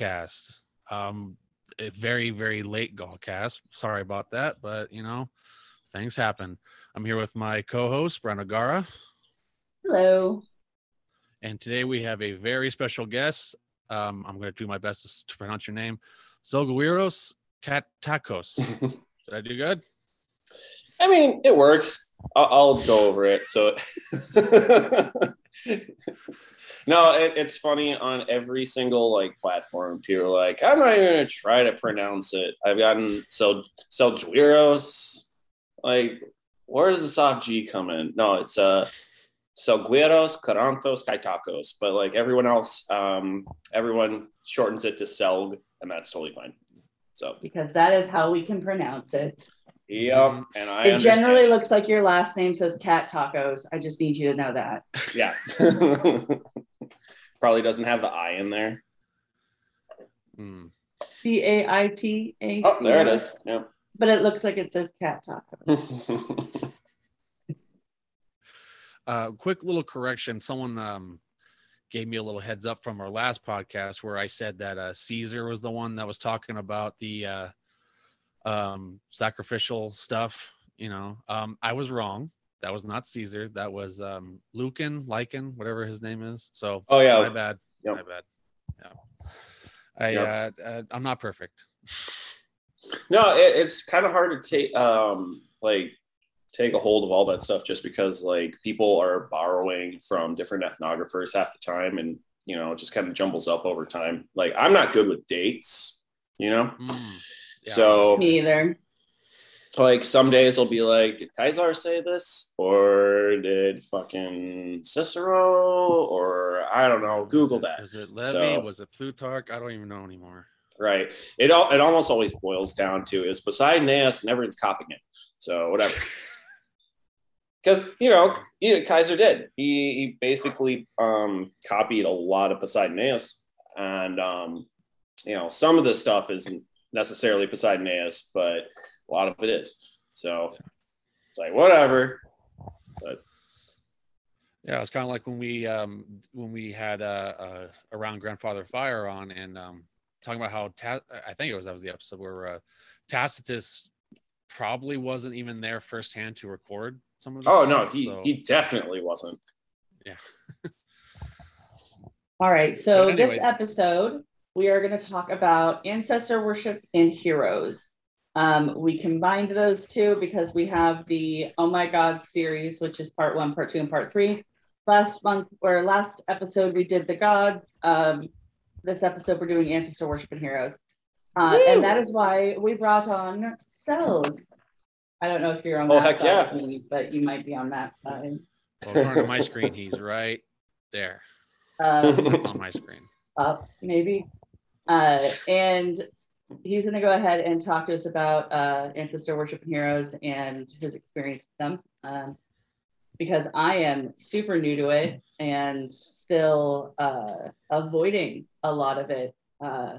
Welcome to Gallcast. Um, a very, very late Gallcast. Sorry about that, but you know, things happen. I'm here with my co-host Brenda Gara, Hello. and today we have a very special guest. Um, I'm going to do my best to, to pronounce your name, Zolguiros Katakos. Did I do good? I mean, it works. I'll, I'll go over it. So, no, it, it's funny on every single like platform. People are like, I'm not even gonna try to pronounce it. I've gotten so Seljueros. Like, where does the soft G come in? No, it's uh Selgueros, Carantos, Kaitakos. But like everyone else, um, everyone shortens it to Selg, and that's totally fine. So, Because that is how we can pronounce it. Yep. And I it understand. generally looks like your last name says cat tacos. I just need you to know that. Yeah. Probably doesn't have the I in there. Hmm. C A I T A. Oh, there it is. Yep. But it looks like it says cat tacos. Uh, quick little correction. Someone um, gave me a little heads up from our last podcast where I said that uh, Caesar was the one that was talking about the uh, um, sacrificial stuff. You know, um, I was wrong. That was not Caesar. That was um, Lucan, Lycan, whatever his name is. So, oh yeah, my bad. Yep. My bad. Yeah. I Yep. uh, uh, I'm not perfect. No, it, it's kind of hard to take um like take a hold of all that stuff just because like people are borrowing from different ethnographers half the time and you know it just kind of jumbles up over time. Like I'm not good with dates, you know? Mm, yeah. So Me either. like some days I'll be like, did Kaiser say this? Or did fucking Cicero? Or I don't know, Google that. Was it Livy? So- was it Plutarch? I don't even know anymore. Right. It all it almost always boils down to is Poseidonius and everyone's copying it. So whatever. Because you know, you know, Kaiser did. He he basically um copied a lot of Poseidonius. And um, you know, some of this stuff isn't necessarily Poseidonius, but a lot of it is. So it's like whatever. But Yeah, it's kind of like when we um when we had uh, uh around grandfather fire on and um talking about how Ta- I think it was that was the episode where uh, Tacitus probably wasn't even there firsthand to record some of the Oh no, he so- he definitely wasn't. Yeah. All right. So But this episode, we are going to talk about ancestor worship and heroes. Um, we combined those two because we have the Oh My God series, which is part one, part two, and part three. Last month or last episode, we did the gods. Um, this episode, we're doing ancestor worship and heroes. Uh, and that is why we brought on Selg. I don't know if you're on Oh, that heck side yeah. of me, but you might be on that side. Well, according to my screen, he's right there. Um, It's on my screen. up, maybe. Uh, and he's going to go ahead and talk to us about uh, ancestor worship and heroes and his experience with them. Um, because I am super new to it and still uh, avoiding a lot of it uh,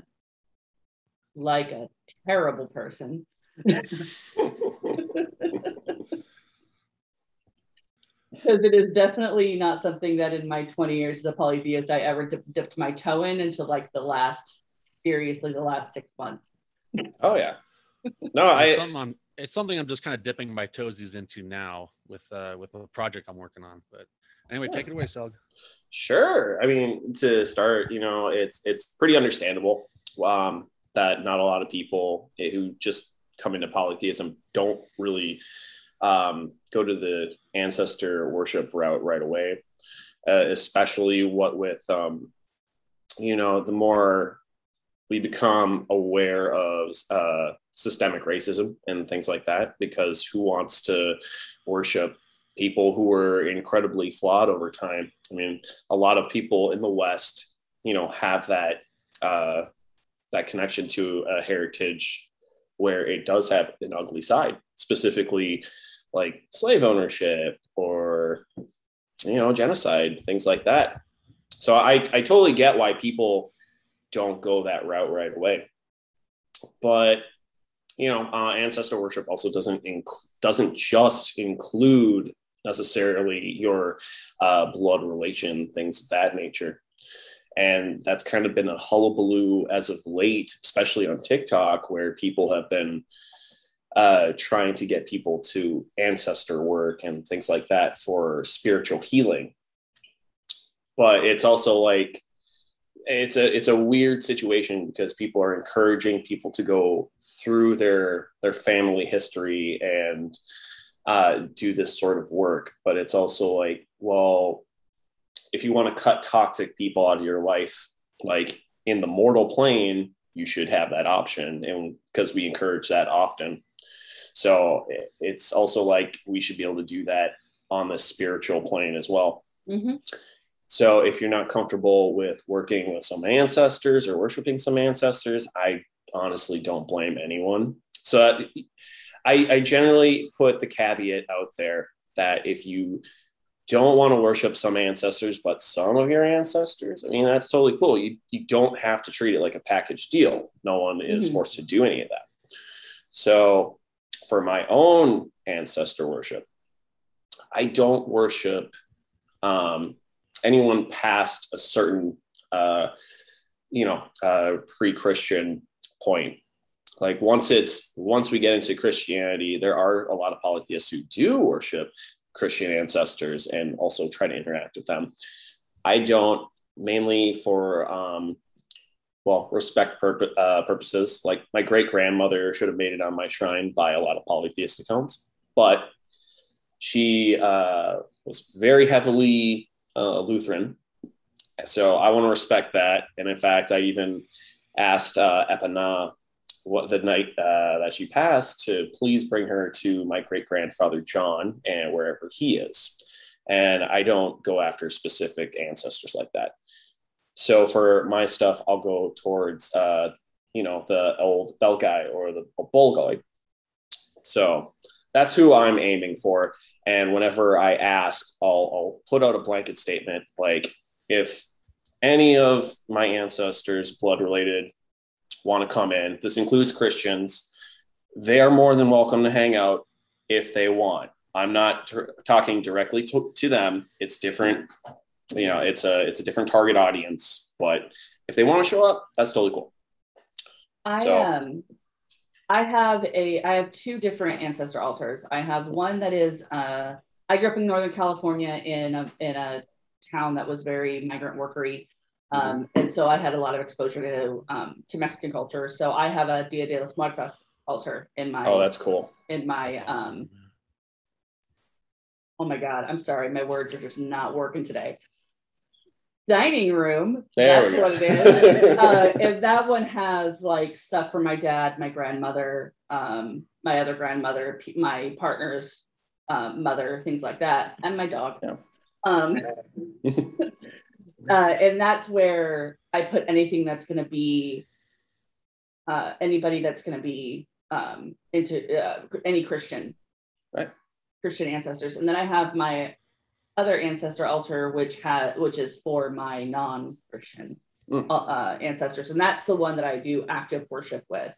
like a terrible person. Because it is definitely not something that in my 20 years as a polytheist I ever dip, dipped my toe in until like the last, seriously, the last six months. Oh yeah. No, I it's, something I'm, it's something I'm just kind of dipping my toesies into now with uh with a project I'm working on. But anyway, take it away, Selg. Sure. I mean, to start, you know, it's it's pretty understandable um, that not a lot of people who just come into polytheism don't really um, go to the ancestor worship route right away, uh, especially what with um, you know the more we become aware of uh, systemic racism and things like that, because who wants to worship people who were incredibly flawed over time? I mean, a lot of people in the West, you know, have that uh, that connection to a heritage where it does have an ugly side, specifically like slave ownership or you know genocide, things like that. So I I totally get why people don't go that route right away, but you know, uh, ancestor worship also doesn't inc- doesn't just include necessarily your uh, blood relation, things of that nature. And that's kind of been a hullabaloo as of late, especially on TikTok, where people have been uh, trying to get people to ancestor work and things like that for spiritual healing. But it's also like it's a it's a weird situation because people are encouraging people to go through their their family history and uh, do this sort of work. But it's also like, well, if you want to cut toxic people out of your life, like in the mortal plane, you should have that option, and because we encourage that often. So it's also like we should be able to do that on the spiritual plane as well. Mm-hmm. So if you're not comfortable with working with some ancestors or worshiping some ancestors, I honestly don't blame anyone. So I, I generally put the caveat out there that if you don't want to worship some ancestors, but some of your ancestors, I mean, that's totally cool. You, you don't have to treat it like a package deal. No one is Mm-hmm. forced to do any of that. So for my own ancestor worship, I don't worship um, anyone past a certain, uh, you know, uh, pre-Christian point. Like once it's once we get into Christianity, there are a lot of polytheists who do worship Christian ancestors and also try to interact with them. I don't mainly for um, well respect uh, purposes. Like my great grandmother should have made it on my shrine by a lot of polytheist accounts, but she uh, was very heavily uh, Lutheran. So I want to respect that. And in fact, I even asked uh, what the night uh, that she passed to please bring her to my great grandfather John and wherever he is. And I don't go after specific ancestors like that. So for my stuff, I'll go towards uh, you know the old bell guy or the bull guy. So that's who I'm aiming for. And whenever I ask, I'll, I'll put out a blanket statement like, if any of my ancestors, blood related, want to come in, this includes Christians, they are more than welcome to hang out if they want. I'm not t- talking directly to, to them. It's different. You know, it's a it's a different target audience. But if they want to show up, that's totally cool. I So- um I have a I have two different ancestor altars. I have one that is uh I grew up in Northern California in a in a town that was very migrant workery. Um, and so I had a lot of exposure to um, to Mexican culture. So I have a Dia de los Muertos altar in my Oh, that's cool. in my awesome. um oh my god, I'm sorry, my words are just not working today. Dining room. There that's what it is. uh, and that one has like stuff for my dad, my grandmother, um, my other grandmother, my partner's um, mother, things like that, and my dog. Yeah. Um, uh, and that's where I put anything that's going to be uh, anybody that's going to be um, into uh, any Christian, Right. Christian ancestors, and then I have my other ancestor altar, which has which is for my non-Christian Mm. uh, ancestors, and that's the one that I do active worship with.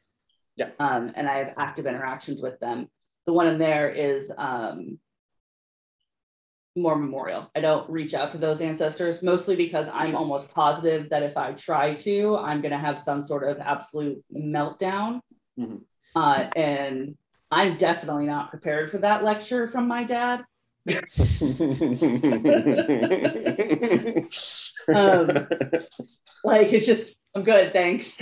Yeah. Um, and I have active interactions with them. The one in there is um, more memorial. I don't reach out to those ancestors mostly because I'm almost positive that if I try to, I'm going to have some sort of absolute meltdown. Mhm. Uh, and I'm definitely not prepared for that lecture from my dad. Um, Like it's just, I'm good, thanks.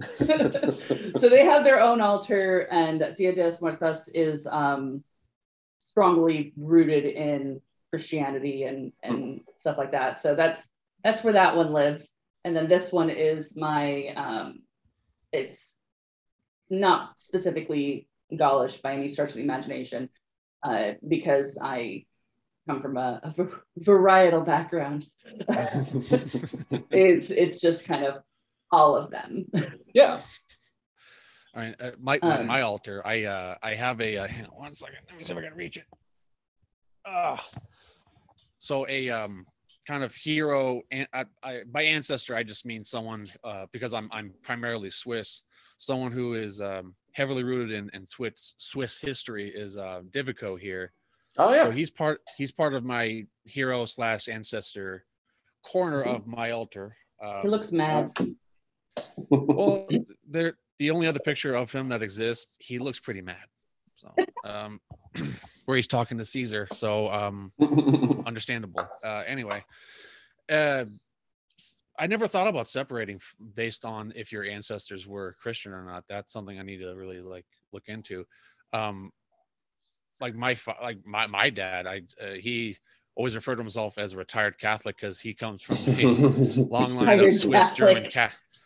so they have their own altar, and Dia de los Muertos is um, strongly rooted in Christianity and and stuff like that. So that's that's where that one lives. And then this one is my um, it's not specifically Gaulish by any stretch of the imagination, uh, because I come from a, a varietal background. it's it's just kind of all of them. yeah. All right, uh, my, my Um, my altar. I uh I have a uh, hang on one second. Let me see if I can reach it. Ah, so a um kind of hero. And I, I by ancestor I just mean someone uh because I'm I'm primarily Swiss. Someone who is um heavily rooted in in Swiss Swiss history is uh Divico here. Oh yeah. So he's part he's part of my hero slash ancestor corner Mhm. of my altar. Um, He looks mad. well. There, the only other picture of him that exists, he looks pretty mad. So, um, where he's talking to Caesar. So, um, understandable. Uh, anyway, uh, I never thought about separating based on if your ancestors were Christian or not. That's something I need to really like look into. Um, like my like my my dad, I uh, he always referred to himself as a retired Catholic because he comes from a long line of Swiss German Catholics.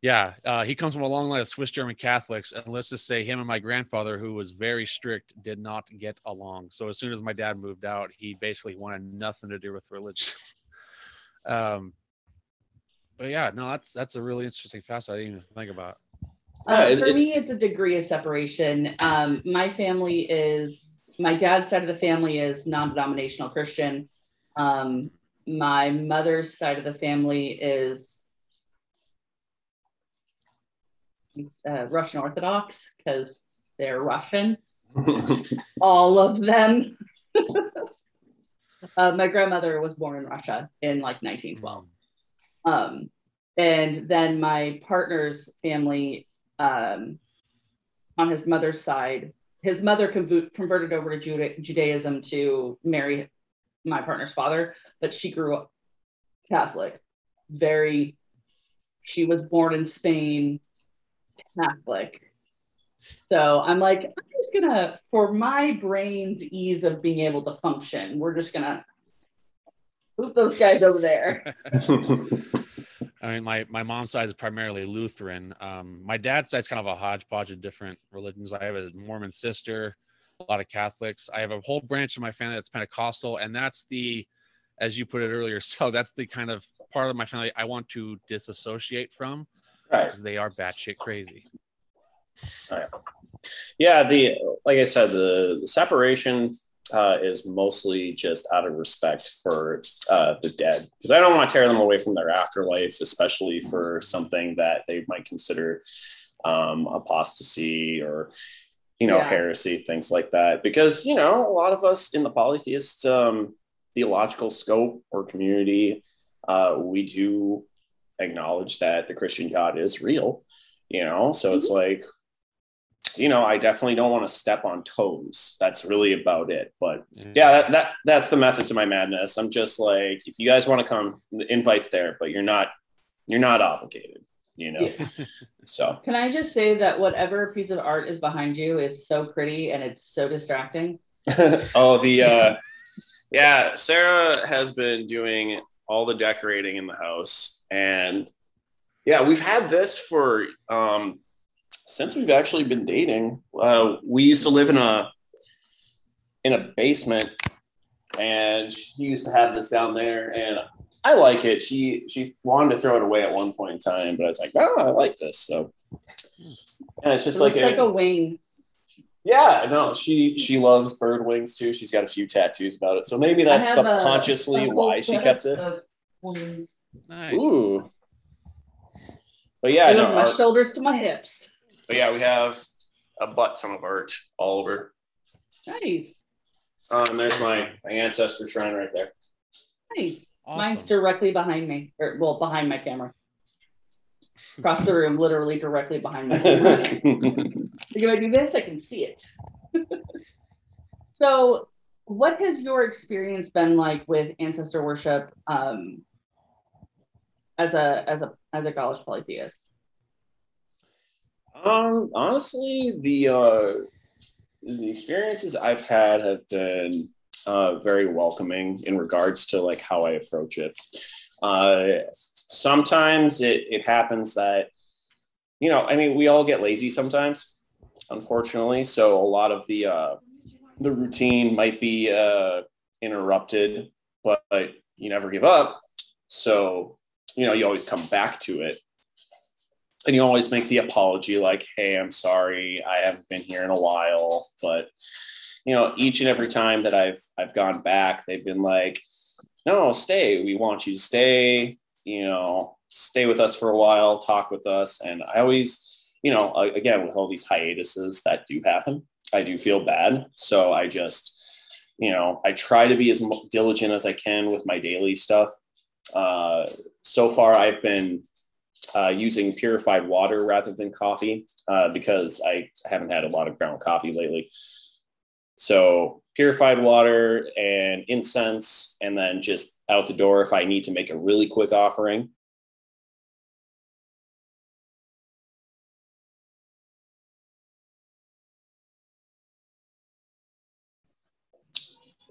Yeah, uh, he comes from a long line of Swiss German Catholics, and let's just say him and my grandfather, who was very strict, did not get along. So as soon as my dad moved out, he basically wanted nothing to do with religion. um, but yeah, no, that's that's a really interesting facet. I didn't even think about. Uh, Yeah, for it- me, it's a degree of separation. Um, my family is my dad's side of the family is non-denominational Christian. Um, my mother's side of the family is uh, Russian Orthodox because they're Russian. All of them. uh, my grandmother was born in Russia in like 1912. Um, and then my partner's family, um, on his mother's side, his mother conv- converted over to Juda- Judaism to marry my partner's father, but she grew up Catholic. Very, she was born in Spain, Catholic. So I'm like, I'm just gonna, for my brain's ease of being able to function, we're just gonna move those guys over there. I mean, my my mom's side is primarily Lutheran. Um, my dad's side's kind of a hodgepodge of different religions. I have a Mormon sister, a lot of Catholics. I have a whole branch of my family that's Pentecostal, and that's the, as you put it earlier, so that's the kind of part of my family I want to disassociate from right. because they are batshit crazy. Yeah, the like I said, the, the separation uh, is mostly just out of respect for uh, the dead because I don't want to tear them away from their afterlife, especially for something that they might consider um, apostasy or you know Yeah. heresy, things like that. Because you know, a lot of us in the polytheist um, theological scope or community, uh, we do acknowledge that the Christian God is real. You know, so it's like you know, I definitely don't want to step on toes. That's really about it. But yeah, that, that that's the method to my madness. I'm just like, if you guys want to come, the invite's there, but you're not you're not obligated, you know. So Can I just say that whatever piece of art is behind you is so pretty and it's so distracting? oh the uh yeah, Sarah has been doing all the decorating in the house and yeah, we've had this for um since we've actually been dating. Uh we used to live in a in a basement and she used to have this down there and I like it. She she wanted to throw it away at one point in time, but I was like, oh, I like this. So and it's just It like, a, like a wing. yeah, no, she she loves bird wings too. She's got a few tattoos about it, so maybe that's I have a- subconsciously a why she kept it. of wings. nice. Ooh, but yeah, no, my our- shoulders to my hips. But yeah, we have a butt ton of art all over. Nice. Um, and there's my my ancestor shrine right there. Nice. Awesome. Mine's directly behind me, or well, behind my camera. Across the room, literally directly behind me. camera. If I do this, I can see it. so, what has your experience been like with ancestor worship um, as a as a as a college polytheist? Um, honestly, the uh, the experiences I've had have been uh, very welcoming in regards to like how I approach it. Uh, sometimes it it happens that you know, I mean, we all get lazy sometimes, unfortunately. So a lot of the uh, the routine might be uh, interrupted, but you never give up. So you know, you always come back to it and you always make the apology like hey i'm sorry i haven't been here in a while. But you know each and every time that i've i've gone back they've been like no stay. We want you to stay you know stay with us for a while talk with us. And i always you know again with all these hiatuses that do happen i do feel bad. So i just you know i try to be as diligent as i can with my daily stuff. Uh, so far, I've been uh, using purified water rather than coffee uh, because I haven't had a lot of ground coffee lately. So purified water and incense, and then just out the door if I need to make a really quick offering.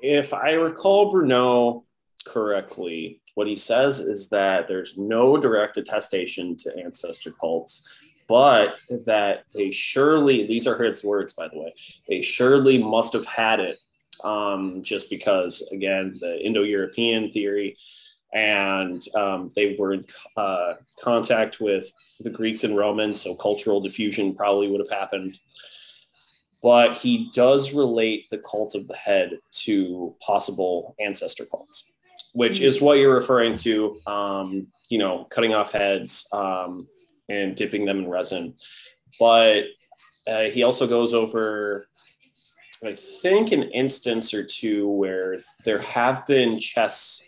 If I recall Brunaux correctly, what he says is that there's no direct attestation to ancestor cults, but that they surely, these are his words, by the way, they surely must have had it um, just because, again, the Indo European theory, and um, they were in uh, contact with the Greeks and Romans, so cultural diffusion probably would have happened. But he does relate the cult of the head to possible ancestor cults, which is what you're referring to. Um, you know, cutting off heads um, and dipping them in resin. But uh, he also goes over, I think, an instance or two where there have been chests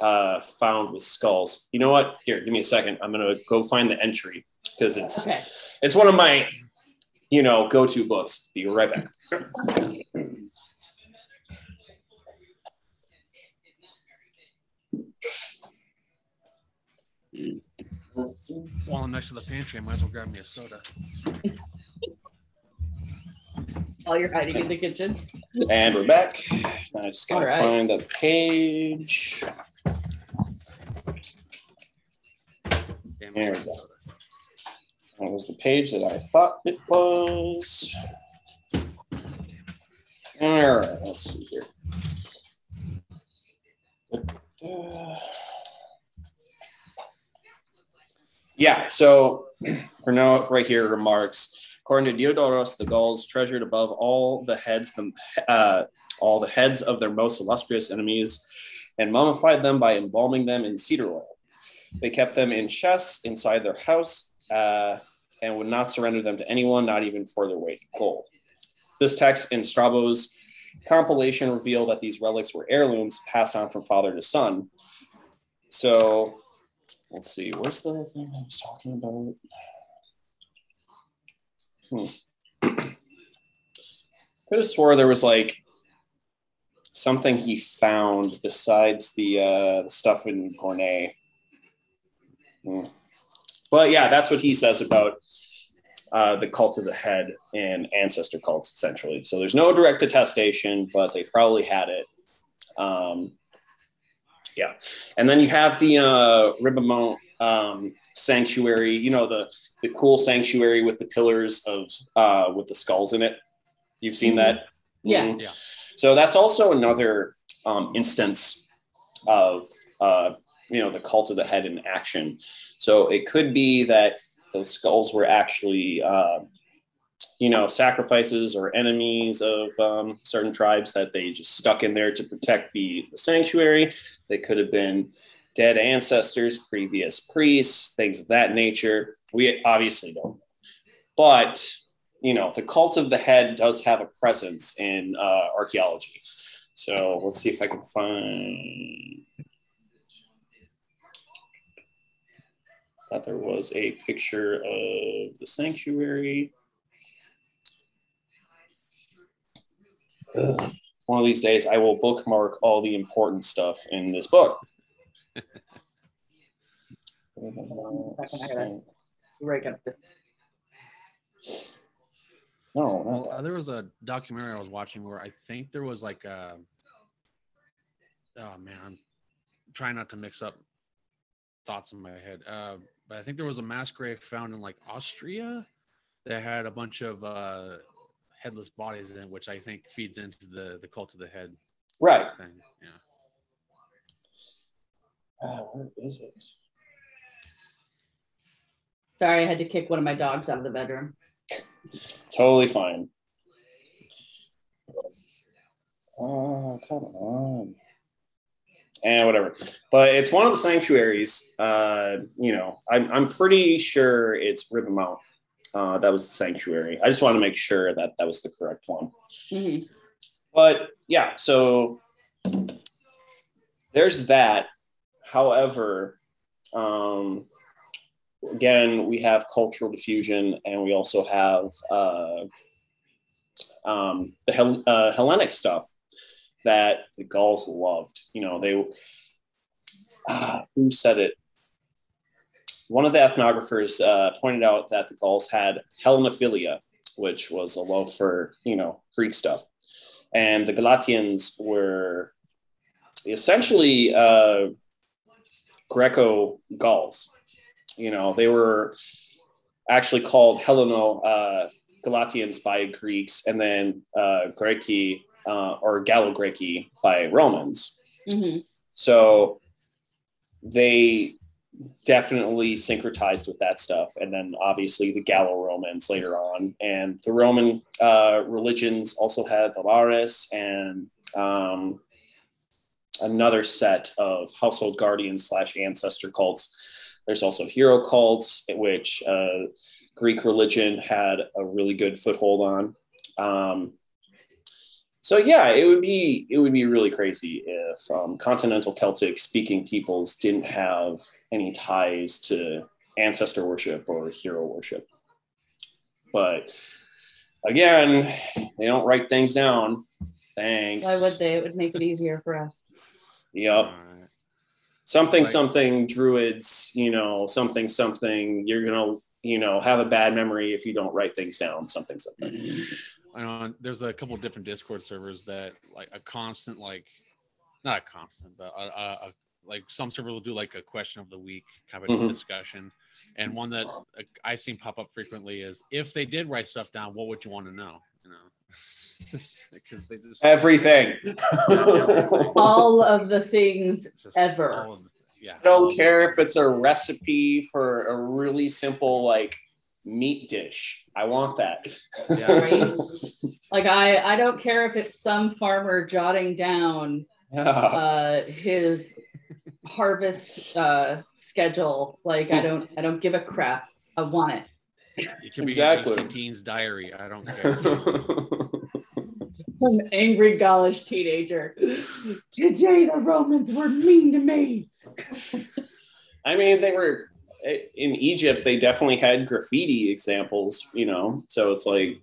uh, found with skulls. You know what? Here, give me a second. I'm gonna go find the entry because it's Okay. it's one of my you know go-to books. Be right back. While I'm next to the pantry, I might as well grab me a soda. While you're hiding in the kitchen. And we're back. I just gotta All right. find the page. Damn There we go. That was the page that I thought it was. All right, let's see here. Yeah, so Brunaux right here remarks, according to Diodoros, the Gauls treasured above all the heads, the, uh, all the heads of their most illustrious enemies, and mummified them by embalming them in cedar oil. They kept them in chests inside their house uh, and would not surrender them to anyone, not even for their weight in gold. This text in Strabo's compilation revealed that these relics were heirlooms passed on from father to son. So let's see, where's the thing I was talking about? Hmm. Could have swore there was like something he found besides the uh, the stuff in Gournay. Hmm. But yeah, that's what he says about uh, the cult of the head and ancestor cults, essentially. So there's no direct attestation, but they probably had it. Um, yeah, and then you have the uh, Ribemont um, sanctuary. You know the the cool sanctuary with the pillars of uh, with the skulls in it. You've seen that, Yeah. Mhm. Yeah. So that's also another um, instance of uh, you know the cult of the head in action. So it could be that those skulls were actually uh, you know sacrifices or enemies of um, certain tribes that they just stuck in there to protect the, the sanctuary. They could have been dead ancestors, previous priests, things of that nature. We obviously don't, but you know the cult of the head does have a presence in uh, archaeology. So let's see if I can find. Thought there was a picture of the sanctuary. Ugh. One of these days, I will bookmark all the important stuff in this book. Right up to- No, Well, uh, there was a documentary I was watching where I think there was like a. Oh man, I'm trying not to mix up thoughts in my head. Uh, but I think there was a mass grave found in like Austria that had a bunch of uh, headless bodies in, which I think feeds into the the cult of the head right. thing. Yeah. Uh, where is it? Sorry, I had to kick one of my dogs out of the bedroom. Totally fine. Oh, come on. And whatever. But it's one of the sanctuaries. Uh, you know, I'm, I'm pretty sure it's Ribbon Uh, that was the sanctuary. I just want to make sure that that was the correct one. Mhm. But yeah, so there's that. however, um, again, we have cultural diffusion, and we also have uh, um, the Hel- uh, Hellenic stuff that the Gauls loved. You know, they uh, who said it? One of the ethnographers uh, pointed out that the Gauls had Hellenophilia, which was a love for you know Greek stuff, and the Galatians were essentially uh, Greco Gauls. You know, they were actually called Helleno uh, Galatians by Greeks, and then uh, Greci uh, or Gallo Greci by Romans. Mm-hmm. So they definitely syncretized with that stuff. And then obviously the Gallo Romans later on. And the Roman uh, religions also had the Lares and um, another set of household guardians slash ancestor cults. There's also hero cults, which uh, Greek religion had a really good foothold on. Um, so yeah, it would be it would be really crazy if um, continental Celtic speaking peoples didn't have any ties to ancestor worship or hero worship. But again, they don't write things down. Thanks. Why would they? It would make it easier for us. Yep. Something Like- something druids, you know, something something. You're gonna you know have a bad memory if you don't write things down. Something something. I know there's a couple different Discord servers that like a constant like not a constant, but a, a, a like some server will do like a question of the week kind of Mhm. discussion, and one that uh, I've seen pop up frequently is if they did write stuff down, what would you want to know? You know, because they just Everything. All of the things just ever. all of the- yeah. I don't care if it's a recipe for a really simple like meat dish. I want that. Yeah. Right. Like I, I don't care if it's some farmer jotting down Yeah. uh, his harvest uh, schedule. Like I don't, I don't give a crap. I want it. It could be Exactly. exactly. teen's diary. I don't care. Some angry Gaulish teenager. Today the Romans were mean to me. I mean, they were in Egypt. They definitely had graffiti examples, you know. So it's like,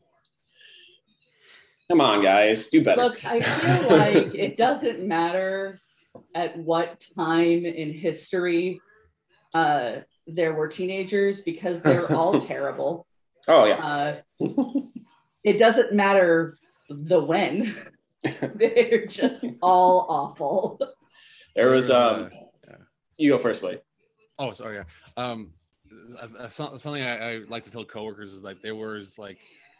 come on, guys, do better. Look, I feel like it doesn't matter at what time in history uh, there were teenagers because they're all terrible. oh yeah, Uh, it doesn't matter the when. they're just all awful. there was um. You go first, buddy. Oh, sorry. Yeah. Um, uh, uh, something I, I like to tell coworkers is like there was like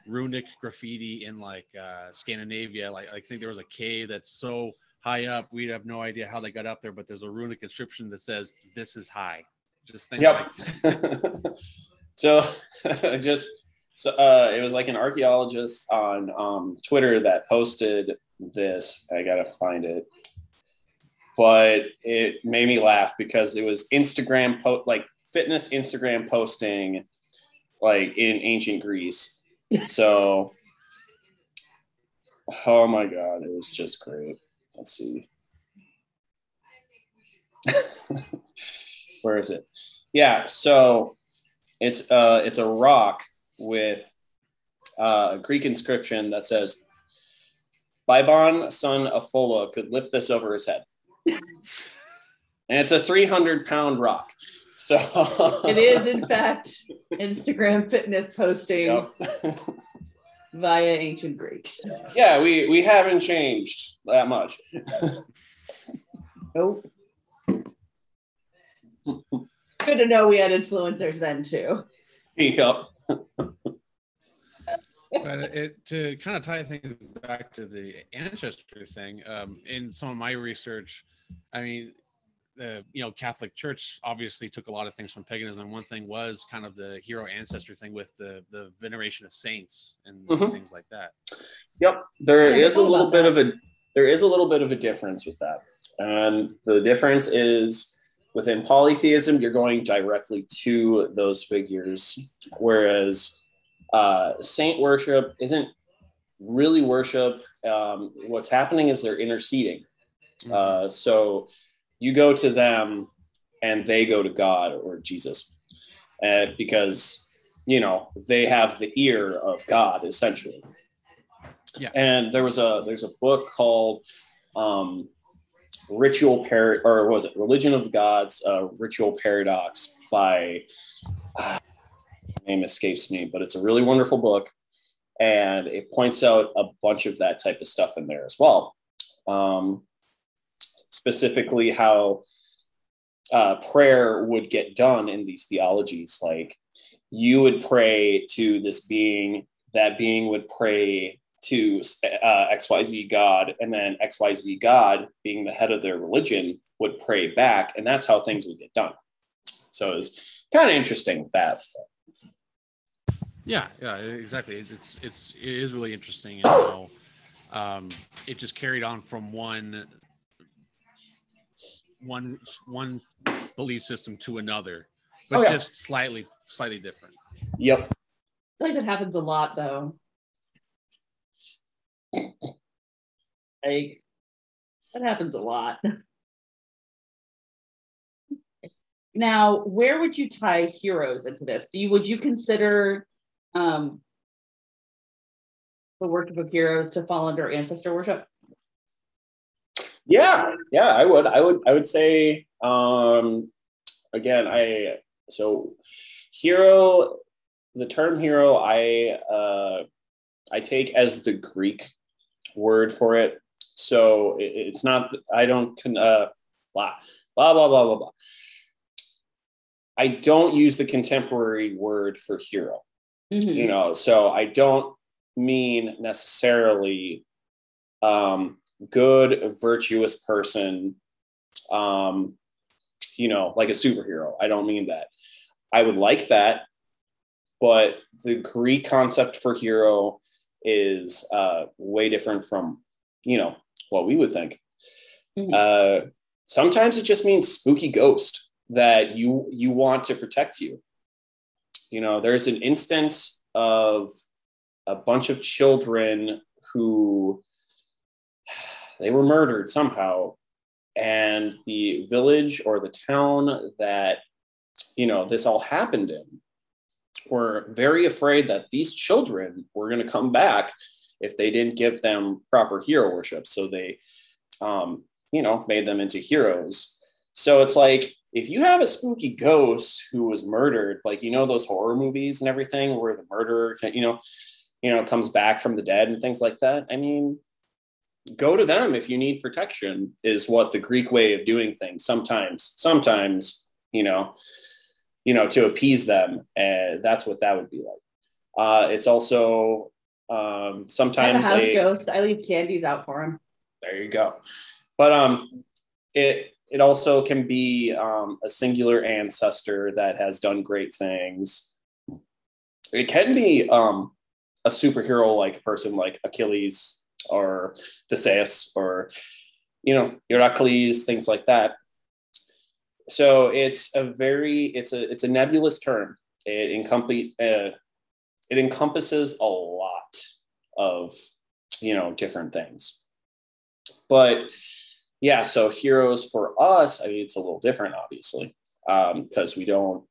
runic graffiti in like uh, Scandinavia. Like I think there was a cave that's so high up we'd have no idea how they got up there, but there's a runic inscription that says "This is high." Just think Yep. like so just so uh, it was like an archaeologist on um, Twitter that posted this. I gotta find it, but it made me laugh because it was Instagram po- like fitness Instagram posting like in ancient Greece. So, oh my god, it was just great. Let's see. Where is it? Yeah, so it's uh it's a rock with uh, a Greek inscription that says Bybon, son of Phola, could lift this over his head. And it's a 300 pound rock. So It is, in fact, Instagram fitness posting Yep. via ancient Greeks. yeah, we we haven't changed that much. Nope. Good to know we had influencers then too. yep. but it to kind of tie things back to the ancestry thing um, in some of my research i mean the you know catholic church obviously took a lot of things from paganism one thing was kind of the hero ancestry thing with the the veneration of saints and Mhm. things like that Yep, there is a little about bit of a there is a little bit of a difference with that, and the difference is within polytheism you're going directly to those figures, whereas uh, saint worship isn't really worship. Um, what's happening is they're interceding. Uh, so you go to them and they go to God or Jesus, uh, because you know they have the ear of God essentially. Yeah. And there was a there's a book called um, Ritual Par or what was it Religion of Gods, uh, Ritual Paradox by uh, name escapes me, but it's a really wonderful book, and it points out a bunch of that type of stuff in there as well. Um, specifically, how uh, prayer would get done in these theologies, like you would pray to this being, that being would pray to uh, XYZ God, and then XYZ God, being the head of their religion, would pray back, and that's how things would get done. So it's kind of interesting that. Yeah, yeah, exactly. It's it's, it's it is really interesting, how um, it just carried on from one one one belief system to another, but Oh, yeah. just slightly slightly different. Yep. I feel like that happens a lot though. Like that happens a lot. Now, where would you tie heroes into this? Do you would you consider um the worship of heroes to fall under ancestor worship? Yeah, yeah, I would. I would. I would say. Um, again, I so hero. The term hero, I uh, I take as the Greek word for it. So it, it's not. I don't. Con, uh, blah blah blah blah blah blah. I don't use the contemporary word for hero. Mhm. you know so i don't mean necessarily um good virtuous person um you know like a superhero. I don't mean that. I would like that but the greek concept for hero is uh way different from you know what we would think. Mhm. uh sometimes it just means spooky ghost that you you want to protect you. You know there's an instance of a bunch of children who they were murdered somehow. And the village or the town that you know this all happened in were very afraid that these children were going to come back if they didn't give them proper hero worship. So they um, you know made them into heroes. So it's like if you have a spooky ghost who was murdered, like you know those horror movies and everything where the murderer, you know, you know, comes back from the dead and things like that. I mean, go to them if you need protection. Is what the Greek way of doing things. Sometimes, sometimes, you know, you know, to appease them, and that's what that would be like. Uh, it's also um, have a sometimes house a, ghost. I leave candies out for them there you go. But um, it it also can be um, a singular ancestor that has done great things. It can be um, a superhero like person like Achilles or Theseus or you know Heracles, things like that. So it's a very it's a it's a nebulous term. It encompass uh, it encompasses a lot of you know different things, but yeah so heroes for us i mean it's a little different obviously because we don't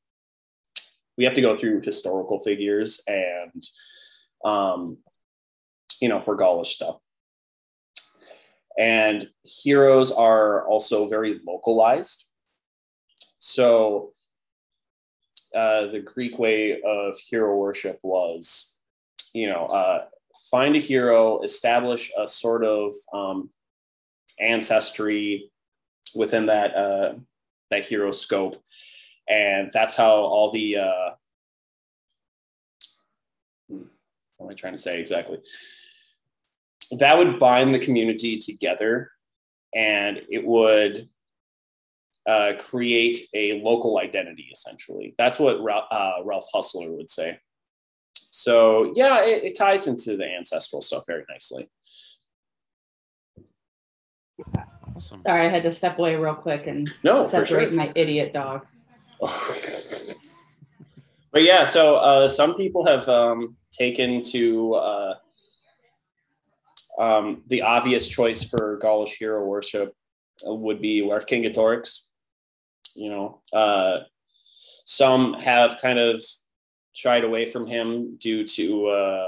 we have to go through historical figures and um you know for gaulish stuff. And heroes are also very localized. So uh, the greek way of hero worship was you know uh, find a hero establish a sort of um, ancestry within that uh, that hero scope, and that's how all the uh, what am I trying to say exactly? That would bind the community together, and it would uh, create a local identity. Essentially, that's what Ra- uh, Ralph Haeussler would say. So yeah, it, it ties into the ancestral stuff very nicely. Awesome. Sorry, I had to step away real quick and No, separate sure. my idiot dogs. but yeah, so uh, some people have um, taken to uh, um, the obvious choice for Gaulish hero worship would be Vercingetorix. You know, uh, some have kind of shied away from him due to, uh,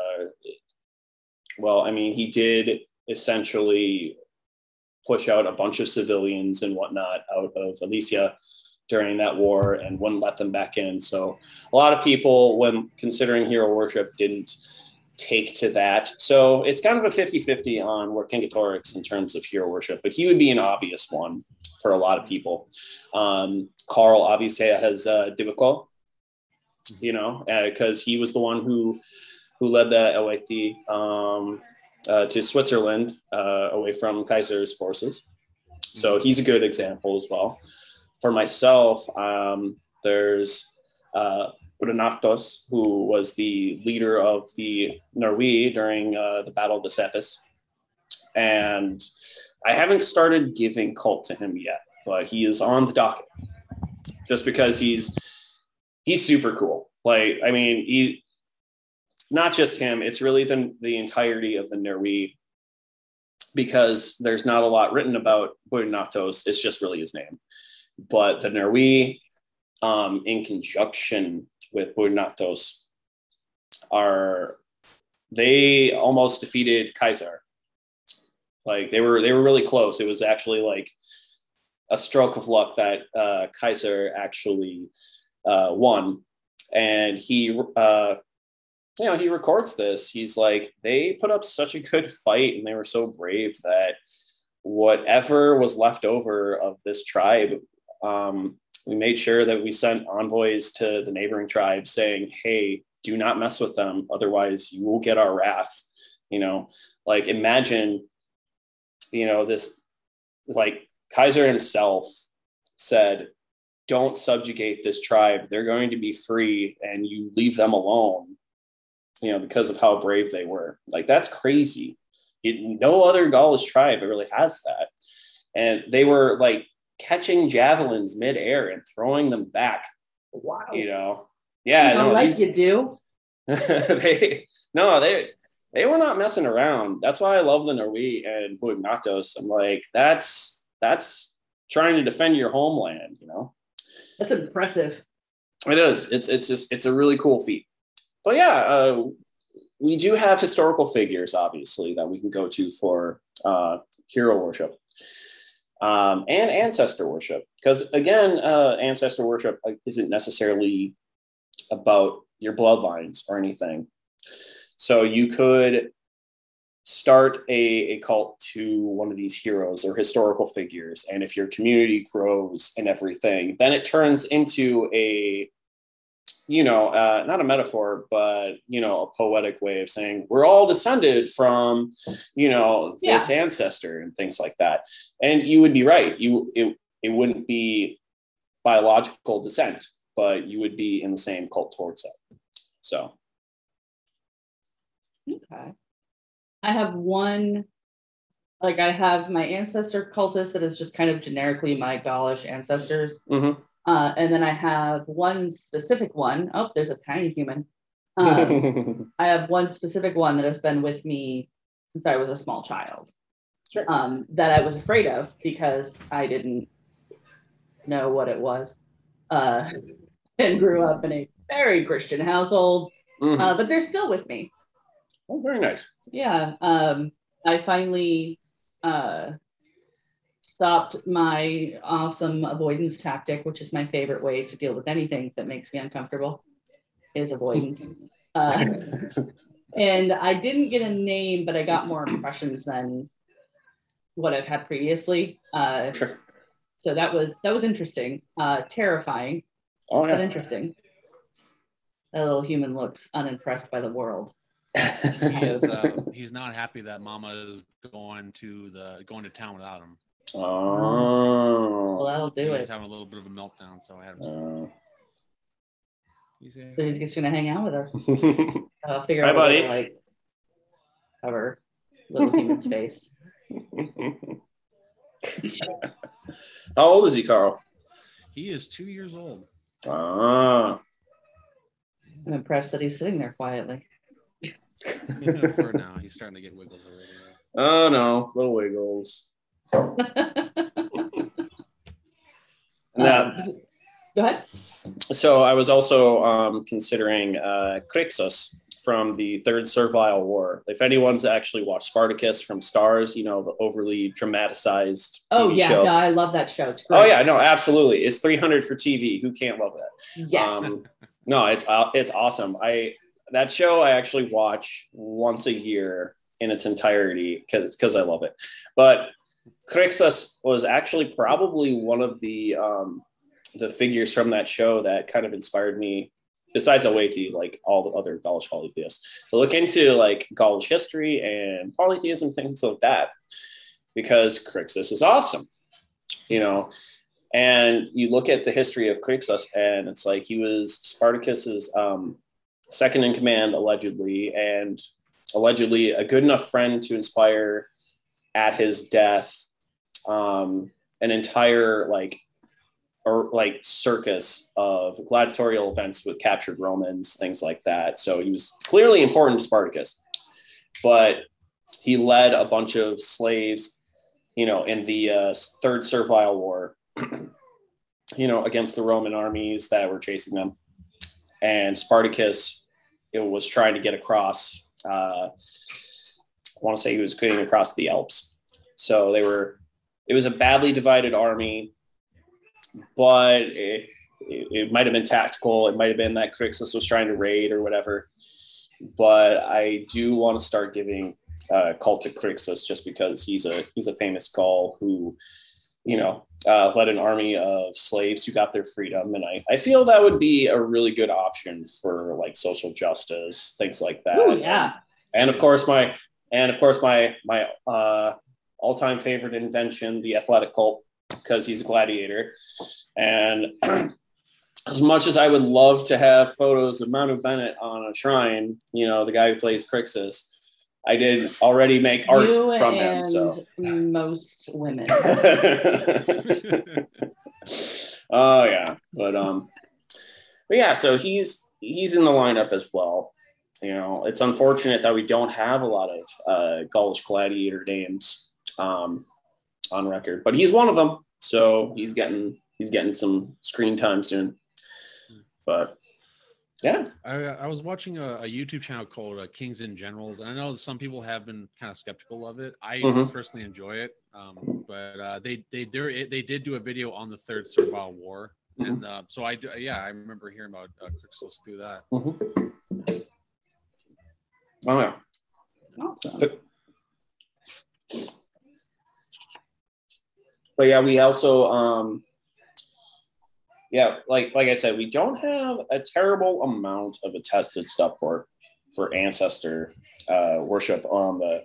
well, I mean, he did essentially push out a bunch of civilians and whatnot out of Alesia during that war and wouldn't let them back in. So a lot of people, when considering hero worship, didn't take to that. So it's kind of a 50-50 on where King Vercingetorix in terms of hero worship, but he would be an obvious one for a lot of people. Um, Carl obviously has uh, Divico, you know, because uh, he was the one who who led the Helvetii um, uh, to Switzerland uh, away from Kaiser's forces. So he's a good example as well. For myself, um, there's uh, who was the leader of the Nerwii during uh, the Battle of the Sabis. And I haven't started giving cult to him yet, but he is on the docket just because he's he's super cool. Like, I mean, he not just him, it's really the, the entirety of the Nerwii because there's not a lot written about Brunachtos. It's just really his name. But the Nerwii, um, in conjunction with Brunachtos, are they almost defeated Kaiser. Like they were they were really close. It was actually like a stroke of luck that uh, Kaiser actually uh, won, and he uh, you know he records this. He's like they put up such a good fight and they were so brave that whatever was left over of this tribe um, we made sure that we sent envoys to the neighboring tribes saying, hey, do not mess with them. Otherwise, you will get our wrath. You know, like imagine, you know, this like Kaiser himself said, don't subjugate this tribe. They're going to be free and you leave them alone, you know, because of how brave they were. Like, that's crazy. It, no other Gaulish tribe really has that. And they were like catching javelins midair and throwing them back. Wow. You know, yeah, no, like these, you do. they no, they they were not messing around. That's why I love the Nerwii and Brunachtos. I'm like, that's that's trying to defend your homeland. You know, that's impressive. It is. It's it's just it's a really cool feat. But yeah, uh, we do have historical figures, obviously, that we can go to for uh, hero worship um, and ancestor worship. Because again, uh, ancestor worship isn't necessarily about your bloodlines or anything. So you could start a, a cult to one of these heroes or historical figures. And if your community grows and everything, then it turns into a you know, uh, not a metaphor, but you know, a poetic way of saying we're all descended from, you know, this yeah. ancestor and things like that. And you would be right. You it it wouldn't be biological descent, but you would be in the same cult towards it. So. Okay. I have one, like I have my ancestor cultist that is just kind of generically my Gaulish ancestors. Mm-hmm. Uh, and then I have one specific one. Oh, there's a tiny human. Um, I have one specific one that has been with me since I was a small child. Sure. Um, that I was afraid of because I didn't know what it was, uh, and grew up in a very Christian household. Mm-hmm. Uh, but they're still with me. Oh, very nice. Yeah. Um, I finally uh, stopped my awesome avoidance tactic, which is my favorite way to deal with anything that makes me uncomfortable, is avoidance. uh, and I didn't get a name, but I got more impressions than what I've had previously. Uh, sure. So that was that was interesting, uh, terrifying, oh, yeah. but interesting. That little human looks unimpressed by the world. he is, uh, he's not happy that Mama is going to the going to town without him. Oh. Well, that'll do he it. He's having a little bit of a meltdown, so I had him. Uh, he's, so he's just gonna hang out with us. I'll figure Hi, out buddy. To, like cover little human's face. How old is he, Carl? He is two years old. Ah. I'm impressed that he's sitting there quietly. For now, he's starting to get wiggles already. Oh no, little wiggles. Now, Um, go ahead. so I was also um, considering uh, Crixus from the Third Servile War. If anyone's actually watched Spartacus from Starz, you know the overly dramatized TV Oh yeah, show. no, I love that show. Oh yeah, no, absolutely. It's 300 for TV. Who can't love that? Yes. Um, no, it's uh, it's awesome. I that show I actually watch once a year in its entirety because because I love it. But Crixus was actually probably one of the um, the figures from that show that kind of inspired me. Besides Aweti, like all the other Gaulish polytheists, to look into like Gaulish history and polytheism, things like that, because Crixus is awesome, you know. And you look at the history of Crixus, and it's like he was Spartacus's um, second in command, allegedly, and allegedly a good enough friend to inspire at his death um, an entire like or like circus of gladiatorial events with captured Romans, things like that. So he was clearly important to Spartacus, but he led a bunch of slaves, you know, in the uh, Third Servile War, you know, against the Roman armies that were chasing them. And Spartacus, it was trying to get across. Uh, want to say he was getting across the Alps. So they were. It was a badly divided army, but it, it, it might have been tactical. It might have been that Crixus was trying to raid or whatever. But I do want to start giving uh, cult to Crixus just because he's a he's a famous Gaul who, you know, uh, led an army of slaves who got their freedom, and I I feel that would be a really good option for like social justice things like that. Ooh, yeah. and of course my and of course my my uh, all time favorite invention, the athletic cult, because he's a gladiator, and. As much as I would love to have photos of Manu Bennett on a shrine, you know, the guy who plays Crixus, I did already make art you from him. So most women. oh yeah, but um, but yeah, so he's he's in the lineup as well. You know, it's unfortunate that we don't have a lot of uh, Gaulish gladiator names um, on record, but he's one of them. So he's getting he's getting some screen time soon. But yeah, I, I was watching a, a YouTube channel called uh, Kings and Generals, and I know some people have been kind of skeptical of it. I Mhm. personally enjoy it, um, but uh, they they they they did do a video on the Third Servile War, Mhm. and uh, so I yeah I remember hearing about uh, Crixus through that. Oh yeah. Awesome. but yeah, we also um yeah, like like I said, we don't have a terrible amount of attested stuff for for ancestor uh, worship on the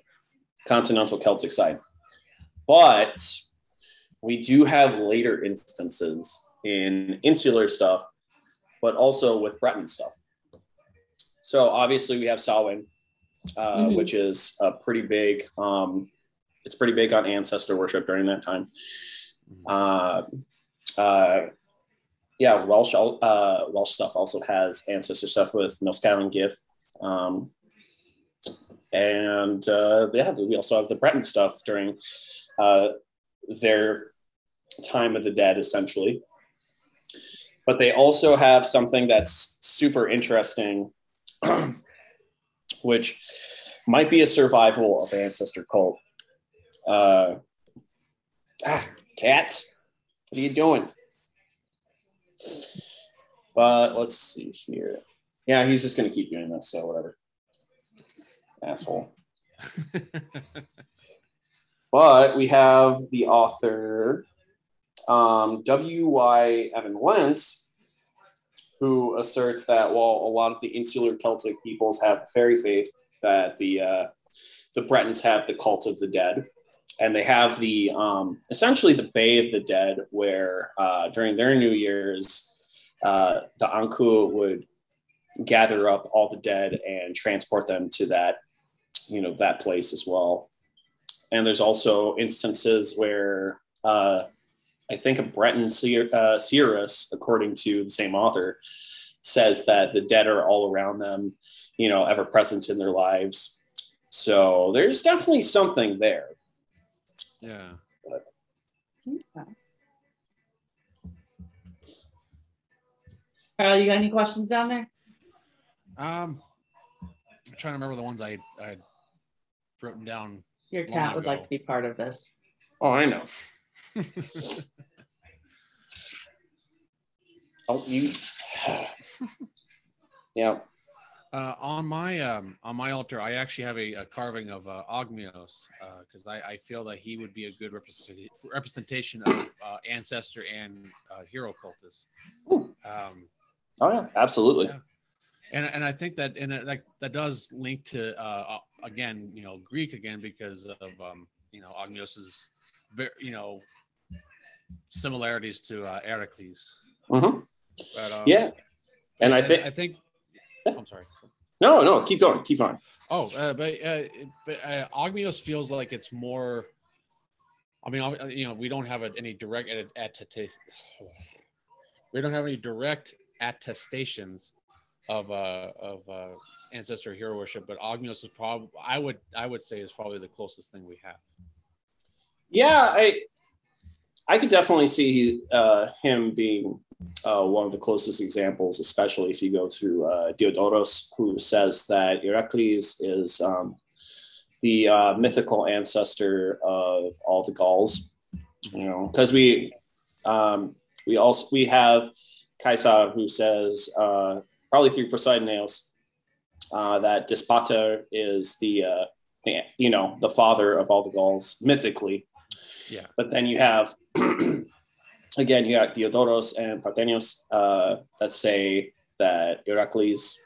continental Celtic side, but we do have later instances in insular stuff, but also with Breton stuff. So obviously we have Samhain, uh, Mhm. which is a pretty big. Um, it's pretty big on ancestor worship during that time. Uh, uh, yeah, Welsh uh, Welsh stuff also has ancestor stuff with Milscow and Gif. Um, and uh, yeah, we also have the Breton stuff during uh, their time of the dead, essentially. But they also have something that's super interesting, which might be a survival of ancestor cult. Uh, ah, cat, what are you doing? But let's see here. Yeah, he's just gonna keep doing this, so whatever. Asshole. But we have the author um, W.Y. Evans-Wentz, who asserts that while a lot of the insular Celtic peoples have the fairy faith, that the uh, the Bretons have the cult of the dead, and they have the um, essentially the Bay of the Dead, where uh, during their New Year's, uh, the Ankou would gather up all the dead and transport them to that, you know, that place as well. And there's also instances where uh, I think a Breton seer, uh, seeress, according to the same author, says that the dead are all around them, you know, ever present in their lives. So there's definitely something there. yeah. Okay. Carl, you got any questions down there? Um, I'm trying to remember the ones I I written down. Your cat would like to be part of this. Oh, I know. Oh, you. yeah. Uh, on my um, on my altar, I actually have a, a carving of uh, Ogmios because I, I feel that he would be a good represent- representation of uh, ancestor and uh, hero cultists. Um, Oh yeah, absolutely. Yeah. and and I think that and that that does link to uh, uh, again you know Greek again because of um, you know Ogmios's very you know similarities to uh, Heracles. Mhm. But, um, Yeah. And I think I think I'm sorry. no, no, keep going, keep going. Oh, uh, but uh, but uh, Ogmios feels like it's more. I mean, you know, we don't have a, any direct att- attestation. We don't have any direct attestations of uh of uh ancestor hero worship, but Ogmios is probably I would I would say is probably the closest thing we have. Yeah, I I could definitely see uh, him being uh, one of the closest examples, especially if you go through uh, Diodoros, who says that Heracles is um, the uh, mythical ancestor of all the Gauls. You know, because we um, we also we have Kaisa who says uh, probably through Poseidonios uh, that Dispater is the uh, you know the father of all the Gauls mythically. Yeah. But then you have, again, you got Diodoros and Parthenios uh, that say that Heracles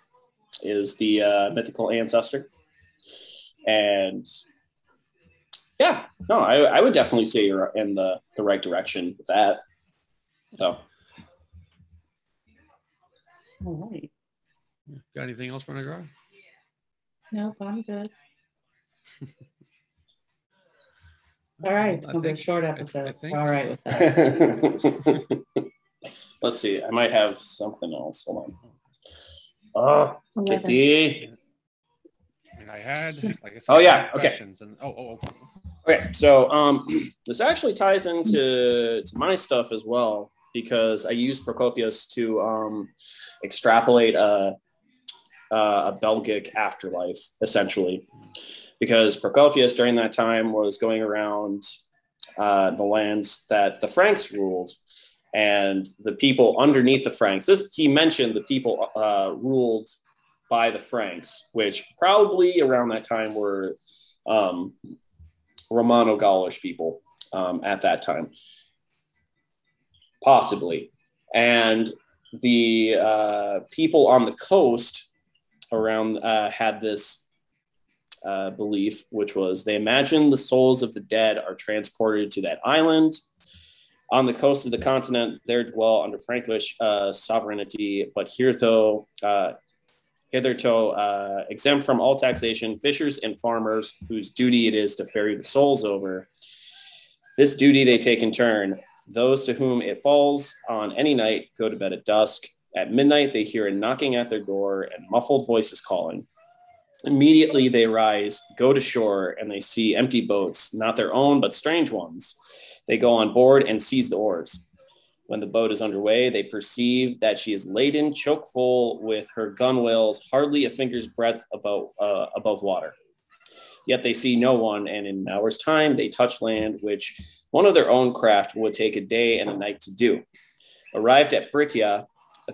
is the uh, mythical ancestor. And yeah, no, I, I would definitely say you're in the, the right direction with that. So, All right. Got anything else, Brenna Nope, I'm good. All right, it's I gonna be a think- short I episode. think- All right with that. let's see. I might have something else. Hold on. Oh, Eleven. Kitty. I mean, I had like I said, Oh, yeah, had okay. and oh oh, oh. Okay, so um, this actually ties into to my stuff as well because I used Procopius to um, extrapolate a, a Belgic afterlife essentially, because Procopius during that time was going around uh, the lands that the Franks ruled, and the people underneath the Franks. This he mentioned the people uh, ruled by the Franks, which probably around that time were um, Romano Gaulish people um, at that time, possibly. And the uh, people on the coast around uh, had this uh, belief, which was they imagine the souls of the dead are transported to that island. On the coast of the continent, there dwell under Frankish uh, sovereignty, but here though, uh, hitherto uh, exempt from all taxation, fishers and farmers whose duty it is to ferry the souls over. This duty they take in turn. Those to whom it falls on any night go to bed at dusk. At midnight, they hear a knocking at their door and muffled voices calling. Immediately, they rise, go to shore, and they see empty boats, not their own, but strange ones. They go on board and seize the oars. When the boat is underway, they perceive that she is laden choke full with her gunwales hardly a finger's breadth above, uh, above water. Yet they see no one, and in an hour's time, they touch land, which one of their own craft would take a day and a night to do. Arrived at Brittia,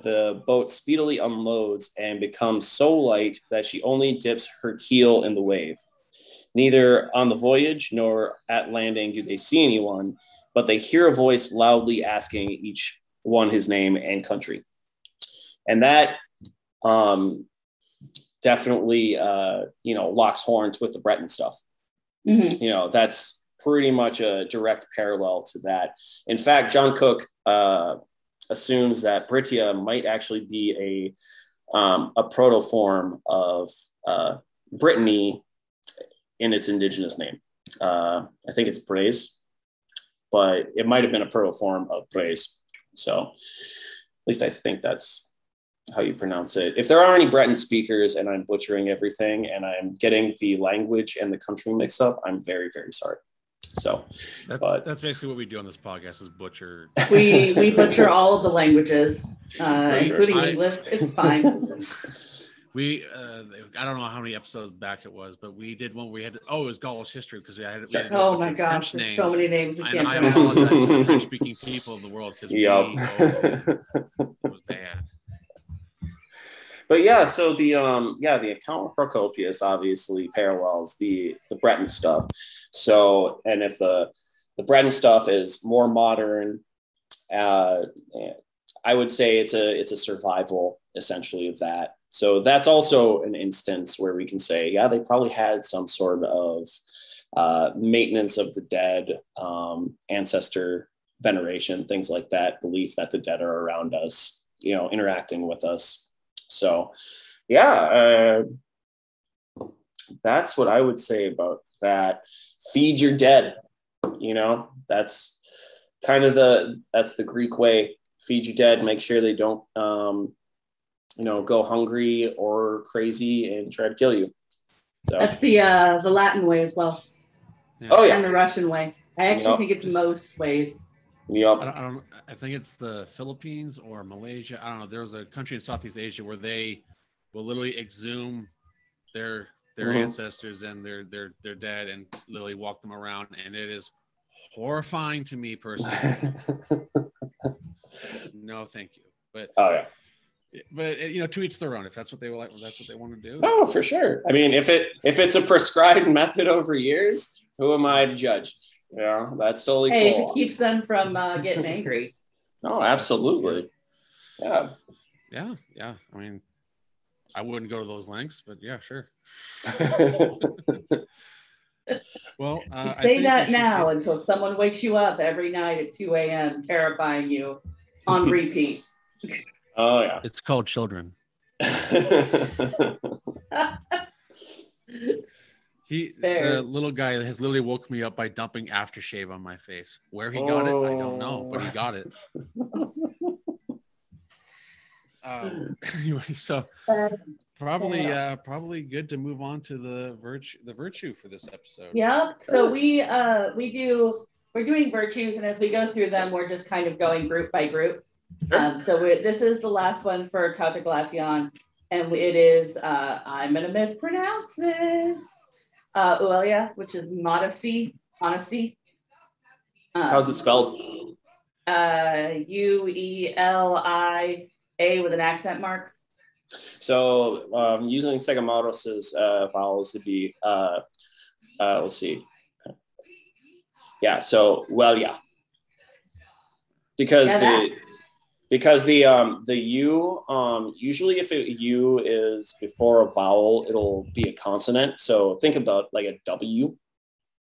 the boat speedily unloads and becomes so light that she only dips her keel in the wave. Neither on the voyage nor at landing do they see anyone, but they hear a voice loudly asking each one his name and country. And that um, definitely, uh, you know, locks horns with the Breton stuff. Mhm. You know, that's pretty much a direct parallel to that. In fact, John Koch uh, assumes that Brittia might actually be a, um, a proto form of uh, Brittany in its indigenous name. Uh, I think it's Breizh, but it might have been a proto form of Breizh. So at least I think that's how you pronounce it. If there are any Breton speakers and I'm butchering everything and I'm getting the language and the country mix up, I'm very, very sorry. So That's But- that's basically what we do on this podcast is butcher. We we butcher all of the languages, uh, sure. including I- English. It's fine. We uh, I don't know how many episodes back it was, but we did one where we had to, oh it was Gaulish history because we had, we had oh my gosh, French there's names. so many names we And can't I pronounce. apologize to the French speaking people of the world because we Yup. oh, it was bad. But yeah, so the um yeah, the account with Procopius obviously parallels the the Breton stuff. So and if the the Breton stuff is more modern, uh I would say it's a it's a survival essentially of that. So that's also an instance where we can say, yeah, they probably had some sort of uh, maintenance of the dead, um, ancestor veneration, things like that, belief that the dead are around us, you know, interacting with us. So, yeah, uh, that's what I would say about that. Feed your dead, you know, that's kind of the that's the Greek way. Feed your dead, make sure they don't um, you know, go hungry or crazy and try to kill you. So That's the uh, the Latin way as well, oh yeah, and the Russian way. I actually Yup. think it's most ways. I don't, I don't. I think it's the Philippines or Malaysia. I don't know. There was a country in Southeast Asia where they will literally exhume their their Mhm. ancestors and their their their dead and literally walk them around, and it is horrifying to me personally. no, thank you. But oh yeah. but you know, to each their own. If that's what they like, that's what they want to do. Oh, for sure. I mean, if it if it's a prescribed method over years, who am I to judge? Yeah, that's totally Hey, cool. it keeps them from uh, getting angry. no, absolutely. Yeah. Yeah, yeah. I mean, I wouldn't go to those lengths, but yeah, sure. Well, uh, You say think that now get- until someone wakes you up every night at 2 a.m., terrifying you on repeat. oh yeah. It's called children. He, Fair. the little guy, has literally woke me up by dumping aftershave on my face. Where he got it, I don't know, but he got it. Um, anyway, so probably, Yeah. uh, probably good to move on to the virtue, the virtue for this episode. Yep. So we uh we do we're doing virtues, and as we go through them, we're just kind of going group by group. Sure. Um, so we this is the last one for Tauta Glacion, and it is uh, I'm gonna mispronounce this uh, Uelia, which is modesty, honesty. Um, How's it spelled? Uh, U E L I A with an accent mark. So um, using Segomaros's uh, vowels to be, uh, uh, let's see. Yeah, so well, yeah. Because Yeah, the because the um the U um usually if it U is before a vowel it'll be a consonant. So think about like a W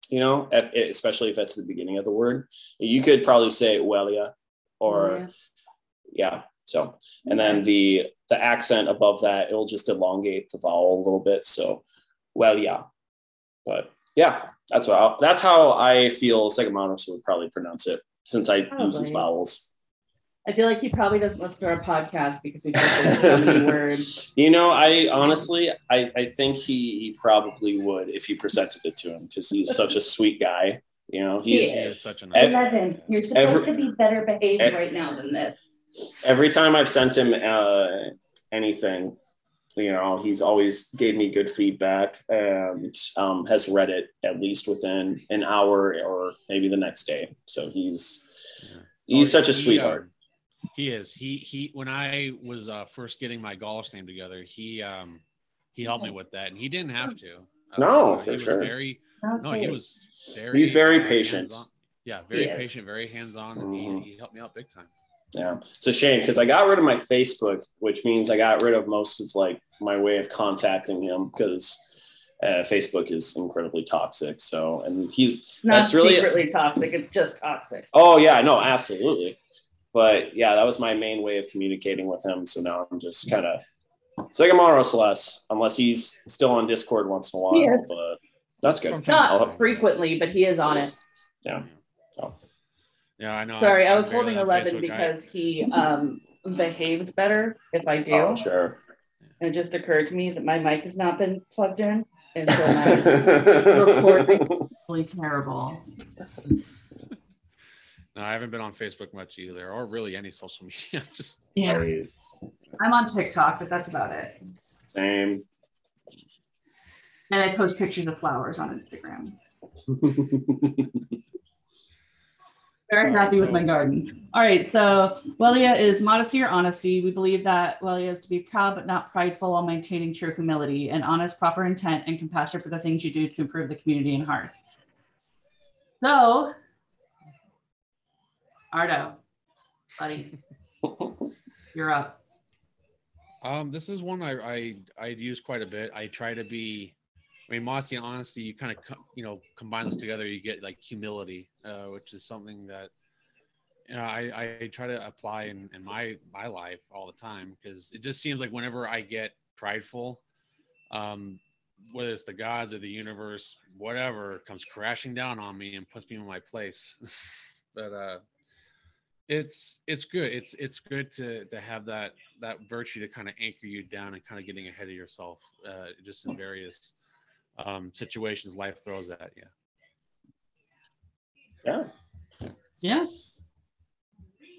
you know if, especially if it's the beginning of the word. You could probably say Welia or yeah. So. And then the the accent above that it'll just elongate the vowel a little bit so well yeah but yeah that's what I'll, that's how i feel Segomaros would probably pronounce it since i use these vowels I feel like he probably doesn't listen to our podcast because we talk so many words. you know i honestly i i think he he probably would if you presented it to him because he's such a sweet guy you know he's He is. is such a Ev- nice. Eleven. You're supposed Every- to be better behaved Ev- right now than this. every time I've sent him uh, anything, you know, he's always gave me good feedback and um, has read it at least within an hour or maybe the next day. So he's Yeah. he's Oh, such a he, sweetheart. He is. He he. When I was uh, first getting my golf name together, he um he helped me with that, and he didn't have to. Uh, No, he for was sure. Very no, he was very. He's very patient. hands-on. Yeah, very is. patient, very hands on, and Mhm. he, he helped me out big time. Yeah, it's a shame because I got rid of my Facebook, which means I got rid of most of like my way of contacting him because uh, Facebook is incredibly toxic. So, and he's Not that's really secretly toxic. It's just toxic. Oh yeah, no, absolutely. But yeah, that was my main way of communicating with him. So now I'm just kind of Segomaros less, unless he's still on Discord once in a while. He is. But that's good. From time to Not frequently, but he is on it. Yeah. So Yeah, I know. Sorry, I'm- I was holding eleven Facebook. I- because he um, behaves better if I do. oh, sure. And it just occurred to me that my mic has not been plugged in, and so my recording really terrible. No, I haven't been on Facebook much either, or really any social media. Just Yeah. Right. I'm on TikTok, but that's about it. Same. And I post pictures of flowers on Instagram. Very happy with so- my garden. All right, so Welia is modesty or honesty. We believe that Welia is to be proud but not prideful while maintaining true humility and honest, proper intent and compassion for the things you do to improve the community and hearth. So, Ardo, buddy, you're up. Um, this is one I I I use quite a bit. I try to be, I mean, modesty and honesty. You kind of co- you know combine this together, you get like humility, uh, which is something that you know I I try to apply in in my my life all the time because it just seems like whenever I get prideful, um, whether it's the gods or the universe, whatever comes crashing down on me and puts me in my place. but uh it's it's good it's it's good to to have that that virtue to kind of anchor you down and kind of getting ahead of yourself uh just in various um situations life throws at you Yeah. Yeah.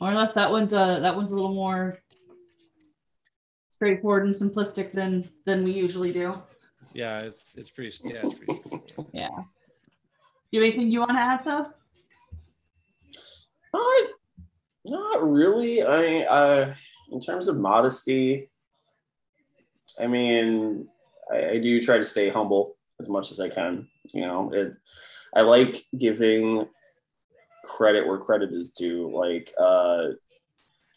Or left that one's uh that one's a little more straightforward and simplistic than than we usually do. yeah it's it's pretty yeah it's pretty. Yeah. Do you have anything you want to add, so? Not, not really. I, uh, in terms of modesty, I mean, I, I do try to stay humble as much as I can. You know, it, I like giving credit where credit is due. Like, uh,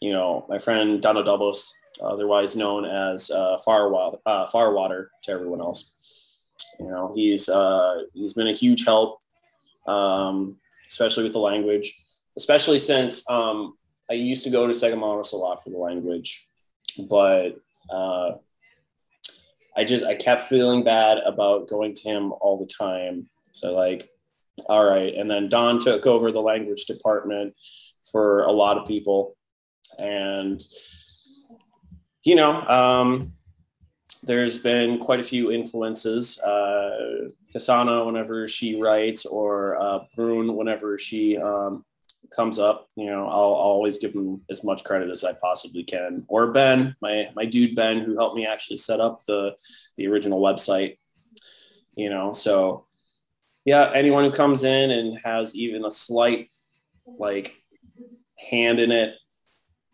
you know, my friend Dono Dubos, otherwise known as uh, Farwater, uh, Farwater to everyone else. You know, he's uh, he's been a huge help, um, especially with the language especially since um, I used to go to Segomaros a lot for the language, but uh, I just I kept feeling bad about going to him all the time. So like, all right, and then Don took over the language department for a lot of people, and you know, um, there's been quite a few influences. Uh, Kasana, whenever she writes, or uh, Brune, whenever she um, comes up, you know, I'll, I'll always give him as much credit as I possibly can. Or Ben, my my dude Ben, who helped me actually set up the the original website. You know, so yeah, anyone who comes in and has even a slight like hand in it,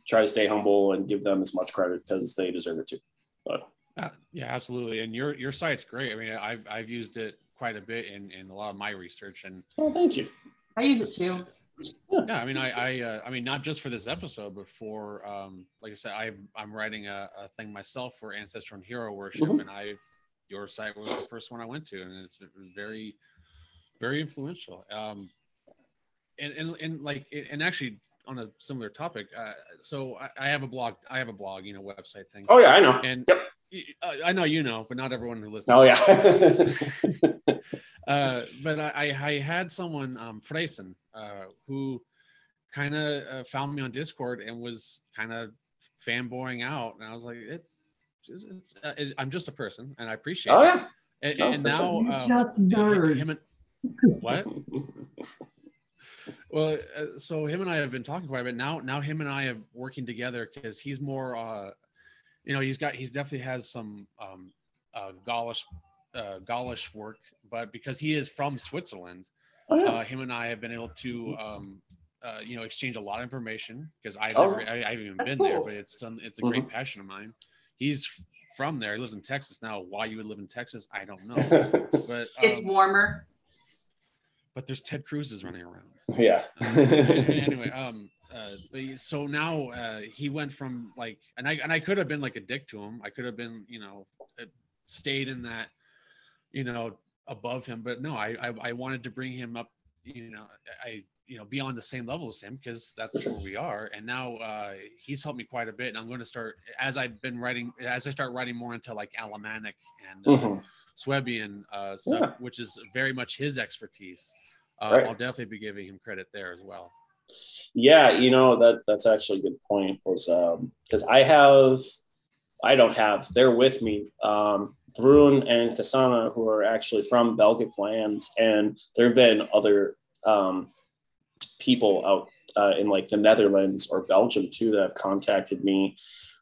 try to stay humble and give them as much credit because they deserve it too. But Uh, yeah absolutely and your your site's great i mean i've i've used it quite a bit in in a lot of my research and oh, thank you. I use it too. Yeah i mean i i uh, i mean not just for this episode but for um like i said i i'm writing a, a thing myself for ancestor and hero worship Mhm. and i your site was the first one i went to and it's very very influential um and and, and like and actually on a similar topic uh, so I, I have a blog i have a blog you know website thing Oh yeah, I know. and Yep. uh, i know you know but not everyone who listens Oh yeah. uh, but I, I I had someone, um, Freysen, uh, who kind of uh, found me on Discord and was kind of fanboying out, and I was like, it, it's, it's uh, it, I'm just a person, and I appreciate. oh it. yeah. And, No, and for sure. now, um, just him- him and- what? Well, uh, so him and I have been talking quite a bit now. Now him and I are working together because he's more, uh, you know, he's got he's definitely has some um, uh, Gaulish uh, Gaulish work, but because he is from Switzerland, Oh yeah. uh, him and I have been able to, um, uh, you know, exchange a lot of information because I've Oh, never, I, I haven't even that's been there, but it's done, it's a great passion of mine. He's from there. He lives in Texas now. Why you would live in Texas, I don't know. But It's um, warmer. but there's Ted Cruz's running around. yeah. anyway, um, uh, but he- so now uh, he went from like, and I and I could have been like a dick to him. I could have been, you know, uh, stayed in that, you know, above him. But no, I I, I wanted to bring him up. You know, I you know be on the same level as him because that's where we are. And now uh, he's helped me quite a bit. And I'm going to start as I've been writing as I start writing more into like Alemannic and uh, Mhm. Swabian uh, stuff, Yeah. which is very much his expertise. Uh, Right. I'll definitely be giving him credit there as well. Yeah, you know that that's actually a good point. Was because I have, I don't have. They're with me. Um, Brun and Kasana, who are actually from Belgic lands, and there have been other um, people out uh, in like the Netherlands or Belgium too that have contacted me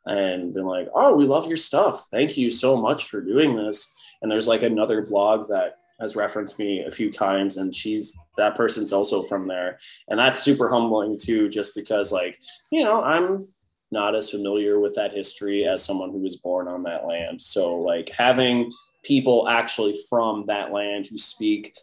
and been like, "Oh, we love your stuff. Thank you so much for doing this." And there's like another blog that has referenced me a few times, and she's that person's also from there, and that's super humbling too, just because like you know I'm not as familiar with that history as someone who was born on that land. So like having people actually from that land who speak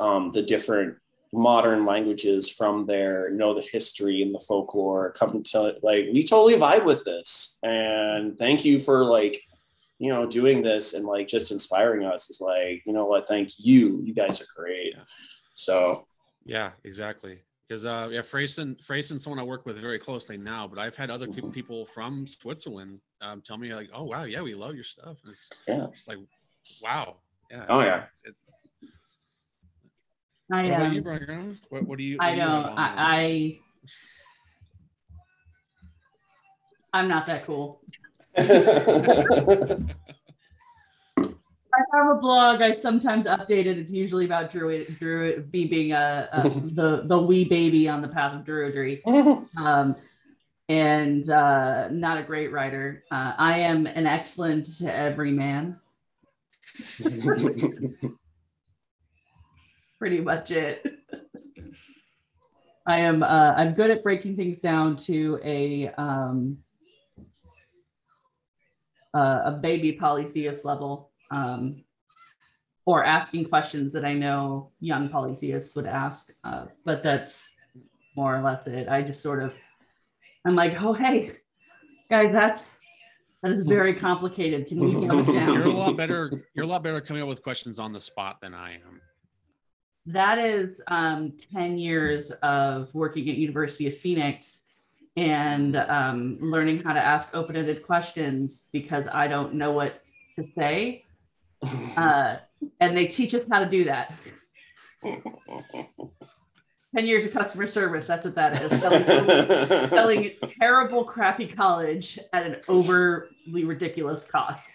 um, the different modern languages from there know the history and the folklore come to like we totally vibe with this. And thank you for like you know doing this and like just inspiring us. Is like you know what? Thank you. You guys are great. So yeah exactly because uh yeah Freyson Freyson's someone I work with very closely now but I've had other Mhm. people from Switzerland um, tell me like oh wow yeah we love your stuff and it's, yeah it's like wow yeah Oh, yeah. It- I what about you um, Brian? What, what do you I what do you know have on there? I, I I'm not that cool. I have a blog. I sometimes update it. It's usually about druid, druid, me being a, a the the wee baby on the path of druidry, um, and uh, not a great writer. Uh, I am an excellent everyman. Pretty much it. I am. Uh, I'm good at breaking things down to a um, uh, a baby polytheist level, um, or asking questions that I know young polytheists would ask. Uh, but that's more or less it. I just sort of, I'm like, oh hey, guys, that's that is very complicated. Can we dumb it you're a lot better you're a lot better coming up with questions on the spot than I am that is um, 10 years of working at University of Phoenix and um, learning how to ask open-ended questions because I don't know what to say. Uh, and they teach us how to do that. 10 years of customer service, that's what that is. Selling, selling terrible, crappy college at an overly ridiculous cost.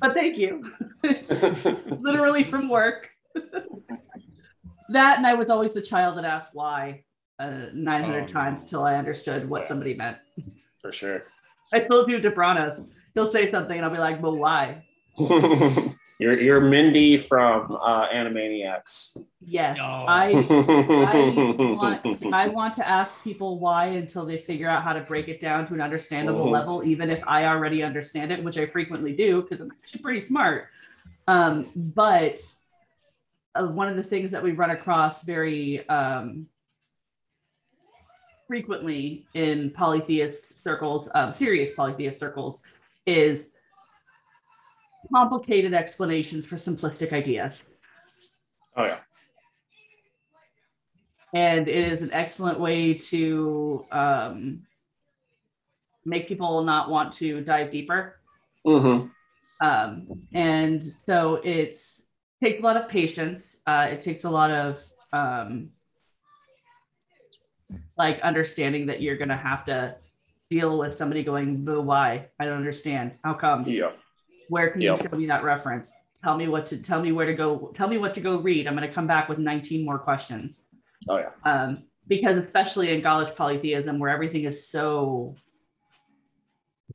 But thank you. Literally from work. that and I was always the child that asked why uh, 900 Oh, times till I understood what somebody meant. For sure. I told you Debranos. He'll say something and I'll be like, well, why? you're you're Mindy from uh, Animaniacs. Yes. Oh. I I want I want to ask people why until they figure out how to break it down to an understandable Mhm. level, even if I already understand it, which I frequently do because I'm actually pretty smart. Um, but uh, one of the things that we run across very um, frequently in polytheist circles, um, serious polytheist circles, is complicated explanations for simplistic ideas. oh yeah. and it is an excellent way to um, make people not want to dive deeper. hmm Um, and so it's takes a lot of patience. Uh, it takes a lot of um, like understanding that you're gonna have to deal with somebody going, "Boo, why? I don't understand. How come? Yeah. Where can you show me that reference? Tell me what to tell me where to go. Tell me what to go read. I'm gonna come back with 19 more questions." Oh yeah. um, because especially in college polytheism where everything is so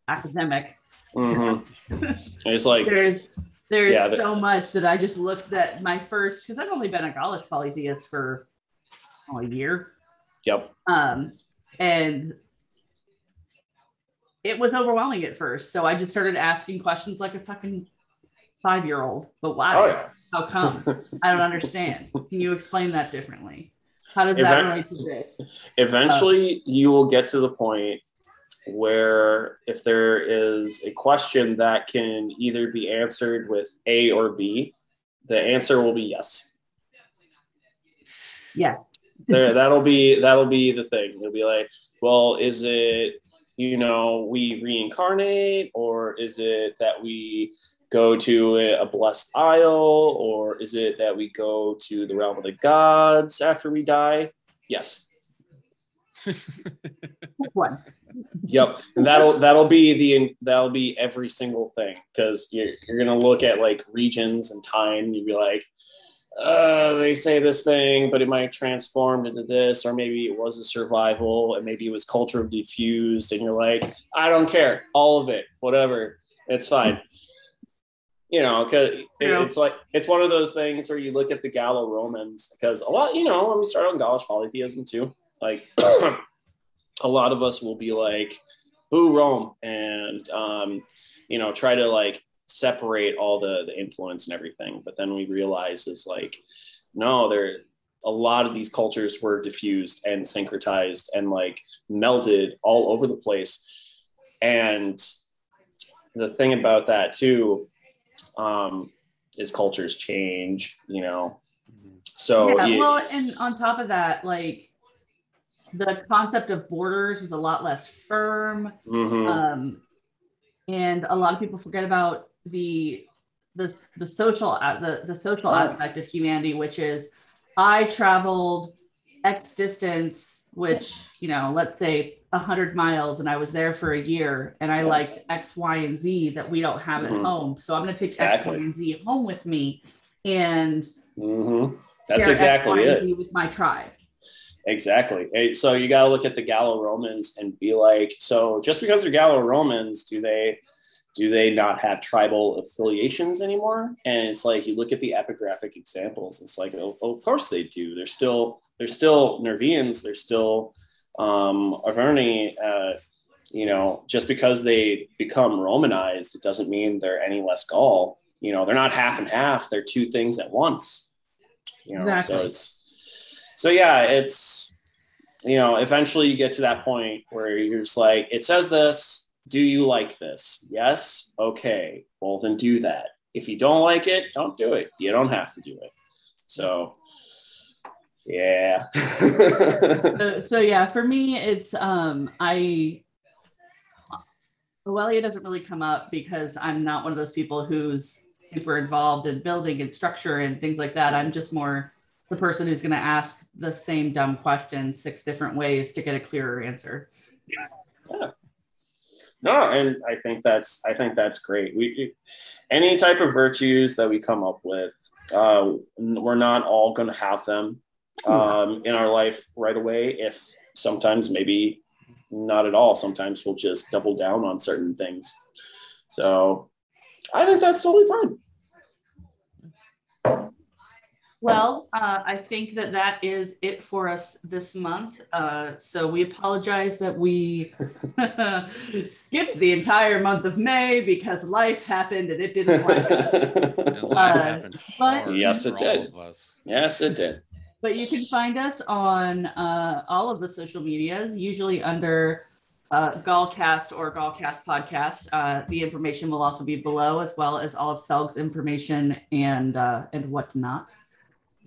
academic Mm-hmm. It's like there's there's Yeah, so much that i just looked at my first because i've only been a college polytheist for oh, a year yep. um, and it was overwhelming at first. So i just started asking questions like a fucking five year old but why? Oh yeah. how come? I don't understand. Can you explain that differently? How does that relate to this? Eventually, you will get to the point where if there is a question that can either be answered with A or B, the answer will be yes. yeah there that'll be that'll be the thing. It'll be like well is it you know we reincarnate or is it that we go to a, a blessed isle or is it that we go to the realm of the gods after we die? Yes. One. Yep, and that'll that'll be the that'll be every single thing because you're you're gonna look at like regions and time. And you'd be like, uh, they say this thing, but it might have transformed into this, or maybe it was a survival, and maybe it was culture diffused, and you're like, I don't care, all of it, whatever, it's fine. You know, because Yeah. it's like it's one of those things where you look at the Gallo-Romans, because a lot, you know, when we start on Gaulish polytheism too, like a lot of us will be like, "Boo Rome," and um, you know, try to like separate all the the influence and everything. But then we realize is like, no, there a lot of these cultures were diffused and syncretized and like melded all over the place. And the thing about that too um, is cultures change, you know. So yeah, you- well, and on top of that, like the concept of borders was a lot less firm. mhm. um, and a lot of people forget about the the, the social the, the social Oh. aspect of humanity which is i traveled x distance which you know let's say 100 miles and i was there for a year and i liked x y and z that we don't have Mhm. at home so i'm going to take x Exactly. y and z home with me and Mhm. That's exactly X, Y, and it. Z with my tribe Exactly. So you got to look at the Gallo Romans and be like, so just because they're Gallo Romans, do they do they not have tribal affiliations anymore? And it's like you look at the epigraphic examples. It's like, oh, of course they do. They're still they're still Nervians. They're still um, Arverni. Uh, you know, just because they become Romanized, it doesn't mean they're any less Gaul. You know, they're not half and half. They're two things at once. You know, so it's so yeah, it's you know, eventually you get to that point where you're just like, it says this. Do you like this? Yes. Okay. Well, then do that. If you don't like it, don't do it. You don't have to do it. So, yeah. so, so yeah for me it's um i Oelia doesn't really come up because i'm not one of those people who's super involved in building and structure and things like that i'm just more the person who's going to ask the same dumb question six different ways to get a clearer answer no, and I think that's I think that's great. We any type of virtues that we come up with, uh, we're not all going to have them um, in our life right away. If sometimes maybe not at all. Sometimes we'll just double down on certain things. So I think that's totally fine. Well uh, i think that that is it for us this month uh, so we apologize that we skipped the entire month of may because life happened and it didn't like us And life Uh, but- Yes, it did. yes, it did. But you can find us on uh, all of the social medias, usually under uh, Gallcast or Gallcast Podcast. Uh, the information will also be below, as well as all of Selg's information and uh, and whatnot.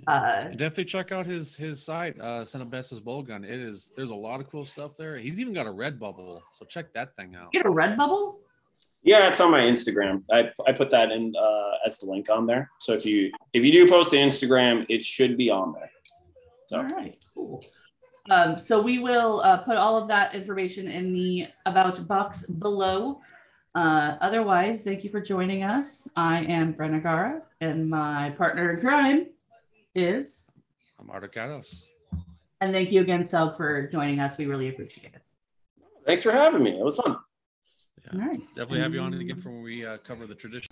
Uh, And definitely check out his his site, uh Cenobes's Bowgun. It is there's a lot of cool stuff there. He's even got a Redbubble, so check that thing out. get a Redbubble. Yeah, it's on my Instagram. I, I put that in uh, as the link on there. So if you if you do post the Instagram, it should be on there. So All right, cool. Um, so we will uh, put all of that information in the about box below. Uh, otherwise, thank you for joining us. I am Brenna Gara, and my partner in crime is. I'm Articados. And thank you again, Selg, for joining us. We really appreciate it. thanks for having me. It was fun. All right. Definitely have you on again for when we uh, cover the tradition.